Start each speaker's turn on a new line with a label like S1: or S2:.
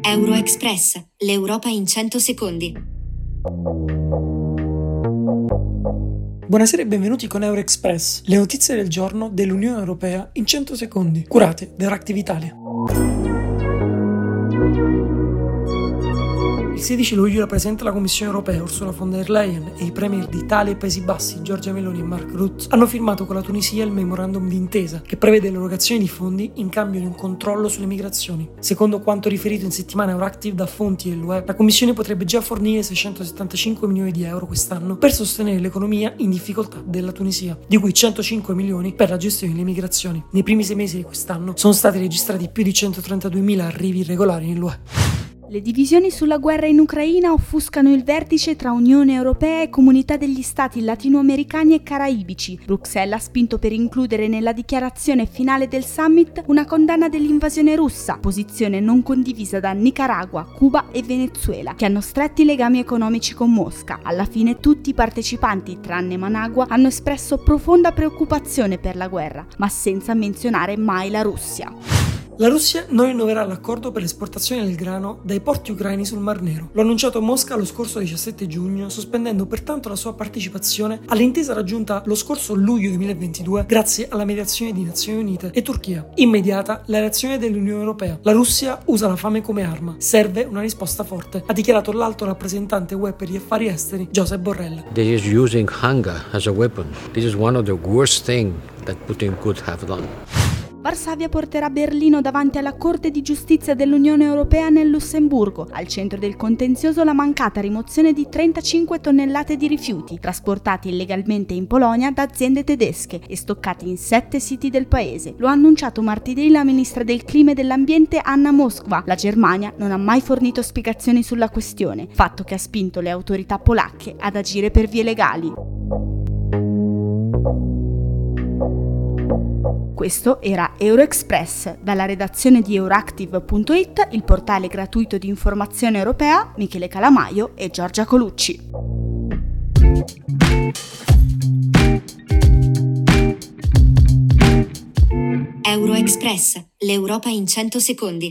S1: Euroexpress, l'Europa in 100 secondi.
S2: Buonasera e benvenuti con Euroexpress, le notizie del giorno dell'Unione Europea in 100 secondi, curate da Reactive Italia. Il 16 luglio la Presidente della Commissione Europea Ursula von der Leyen e i Premier di Italia e Paesi Bassi Giorgia Meloni e Mark Rutte hanno firmato con la Tunisia il memorandum d'intesa che prevede l'erogazione di fondi in cambio di un controllo sulle migrazioni. Secondo quanto riferito in settimana Euractiv da fonti dell'UE, la Commissione potrebbe già fornire 675 milioni di euro quest'anno per sostenere l'economia in difficoltà della Tunisia, di cui 105 milioni per la gestione delle migrazioni. Nei primi sei mesi di quest'anno sono stati registrati più di 132.000 arrivi irregolari nell'UE.
S3: Le divisioni sulla guerra in Ucraina offuscano il vertice tra Unione Europea e Comunità degli Stati latinoamericani e caraibici. Bruxelles ha spinto per includere nella dichiarazione finale del summit una condanna dell'invasione russa, posizione non condivisa da Nicaragua, Cuba e Venezuela, che hanno stretti legami economici con Mosca. Alla fine tutti i partecipanti, tranne Managua, hanno espresso profonda preoccupazione per la guerra, ma senza menzionare mai la Russia.
S2: La Russia non rinnoverà l'accordo per l'esportazione del grano dai porti ucraini sul Mar Nero. L'ha annunciato Mosca lo scorso 17 giugno, sospendendo pertanto la sua partecipazione all'intesa raggiunta lo scorso luglio 2022 grazie alla mediazione di Nazioni Unite e Turchia. Immediata la reazione dell'Unione Europea. La Russia usa la fame come arma. Serve una risposta forte, ha dichiarato l'alto rappresentante UE per gli affari esteri Josep Borrell.
S4: They is using hunger as a weapon. This is one of the worst things that Putin could have done.
S3: Varsavia porterà Berlino davanti alla Corte di giustizia dell'Unione Europea nel Lussemburgo. Al centro del contenzioso la mancata rimozione di 35 tonnellate di rifiuti, trasportati illegalmente in Polonia da aziende tedesche e stoccati in sette siti del paese. Lo ha annunciato martedì la ministra del Clima e dell'Ambiente Anna Moskva. La Germania non ha mai fornito spiegazioni sulla questione, fatto che ha spinto le autorità polacche ad agire per vie legali. Questo era Euroexpress, dalla redazione di Euractiv.it, il portale gratuito di informazione europea, Michele Calamaio e Giorgia Colucci.
S1: Euroexpress, l'Europa in 100 secondi.